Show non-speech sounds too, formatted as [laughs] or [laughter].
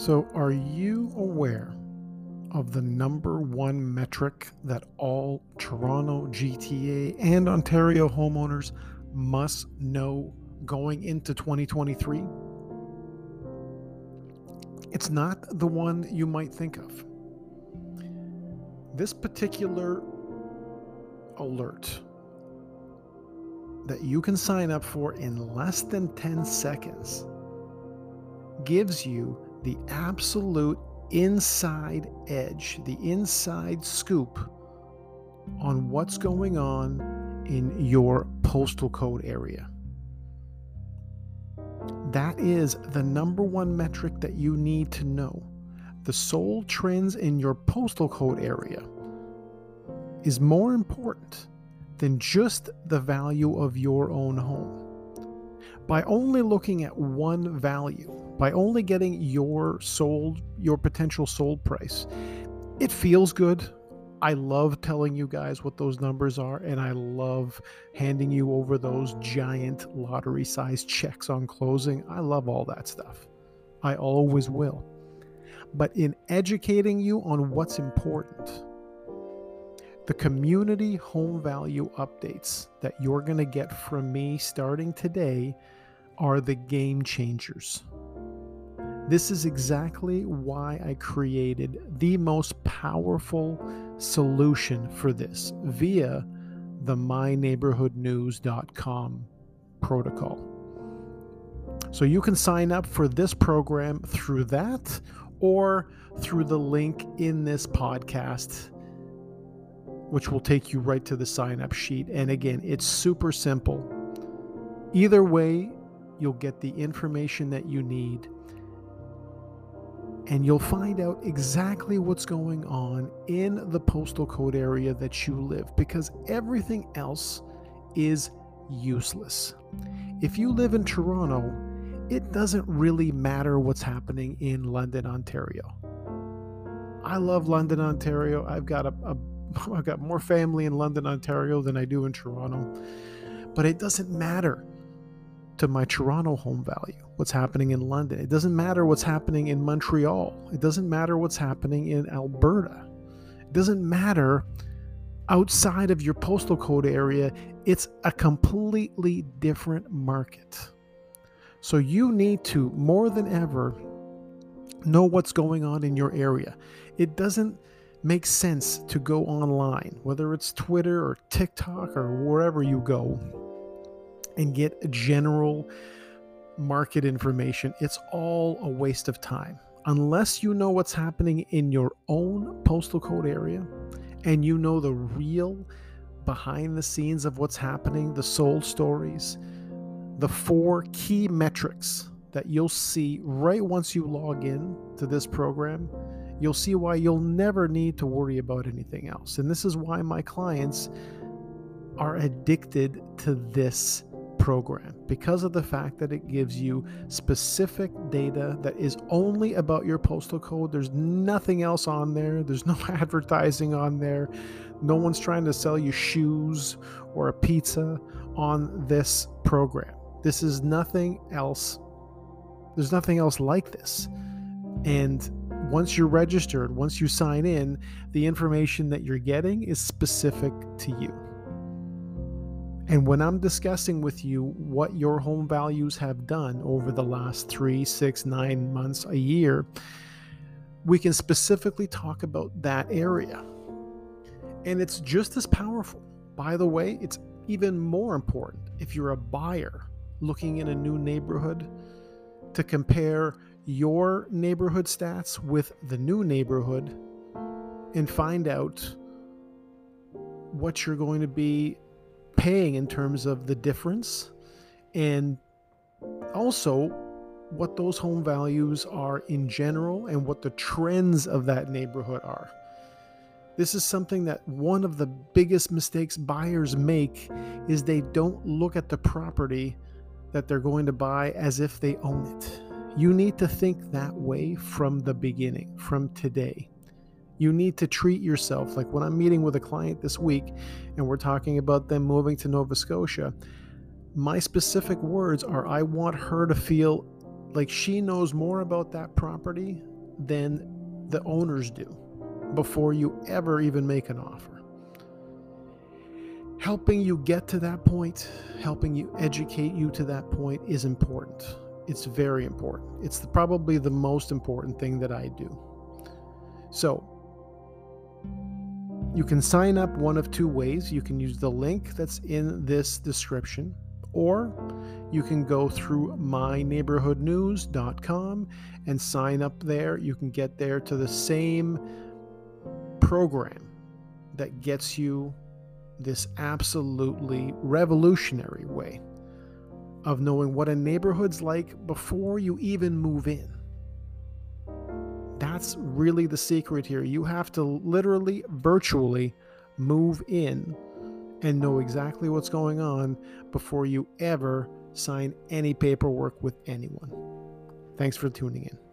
So, are you aware of the number one metric that all Toronto, GTA, and Ontario homeowners must know going into 2023? It's not the one you might think of. This particular alert that you can sign up for in less than 10 seconds gives you the absolute inside edge, the inside scoop on what's going on in your postal code area. That is the number one metric that you need to know. The sold trends in your postal code area is more important than just the value of your own home. By only looking at one value, by only getting your sold, your potential sold price, it feels good. I love telling you guys what those numbers are, and I love handing you over those giant lottery sized checks on closing. I love all that stuff. I always will. But in educating you on what's important, the community home value updates that you're going to get from me starting today are the game changers. This is exactly why I created the most powerful solution for this via the myneighborhoodnews.com protocol. So you can sign up for this program through that or through the link in this podcast, which will take you right to the sign up sheet. And again, it's super simple. Either way, you'll get the information that you need and you'll find out exactly what's going on in the postal code area that you live because everything else is useless. If you live in Toronto, it doesn't really matter what's happening in London, Ontario. I love London, Ontario. I've got a, a [laughs] I've got more family in London, Ontario than I do in Toronto. But it doesn't matter to my Toronto home value, what's happening in London. It doesn't matter what's happening in Montreal. It doesn't matter what's happening in Alberta. It doesn't matter outside of your postal code area. It's a completely different market. So you need to, more than ever, know what's going on in your area. It doesn't make sense to go online, whether it's Twitter or TikTok or wherever you go and get general market information, it's all a waste of time. Unless you know what's happening in your own postal code area and you know the real behind the scenes of what's happening, the sold stories, the four key metrics that you'll see right once you log in to this program, you'll see why you'll never need to worry about anything else. And this is why my clients are addicted to this program because of the fact that it gives you specific data that is only about your postal code. There's nothing else on there, there's no [laughs] advertising on there. No one's trying to sell you shoes or a pizza on this program. This is nothing else. There's nothing else like this. And once you're registered, once you sign in, the information that you're getting is specific to you. And when I'm discussing with you what your home values have done over the last three, six, nine months, a year, we can specifically talk about that area. And it's just as powerful. By the way, it's even more important if you're a buyer looking in a new neighborhood to compare your neighborhood stats with the new neighborhood and find out what you're going to be paying in terms of the difference and also what those home values are in general and what the trends of that neighborhood are. This is something that one of the biggest mistakes buyers make is they don't look at the property that they're going to buy as if they own it. You need to think that way from the beginning, from today. You need to treat yourself like when I'm meeting with a client this week and we're talking about them moving to Nova Scotia, my specific words are I want her to feel like she knows more about that property than the owners do before you ever even make an offer. Helping you get to that point, helping you educate you to that point is important. It's very important. It's the, probably the most important thing that I do. So, you can sign up one of two ways. You can use the link that's in this description, or you can go through myneighborhoodnews.com and sign up there. You can get there to the same program that gets you this absolutely revolutionary way of knowing what a neighborhood's like before you even move in. That's really the secret here. You have to literally, virtually move in and know exactly what's going on before you ever sign any paperwork with anyone. Thanks for tuning in.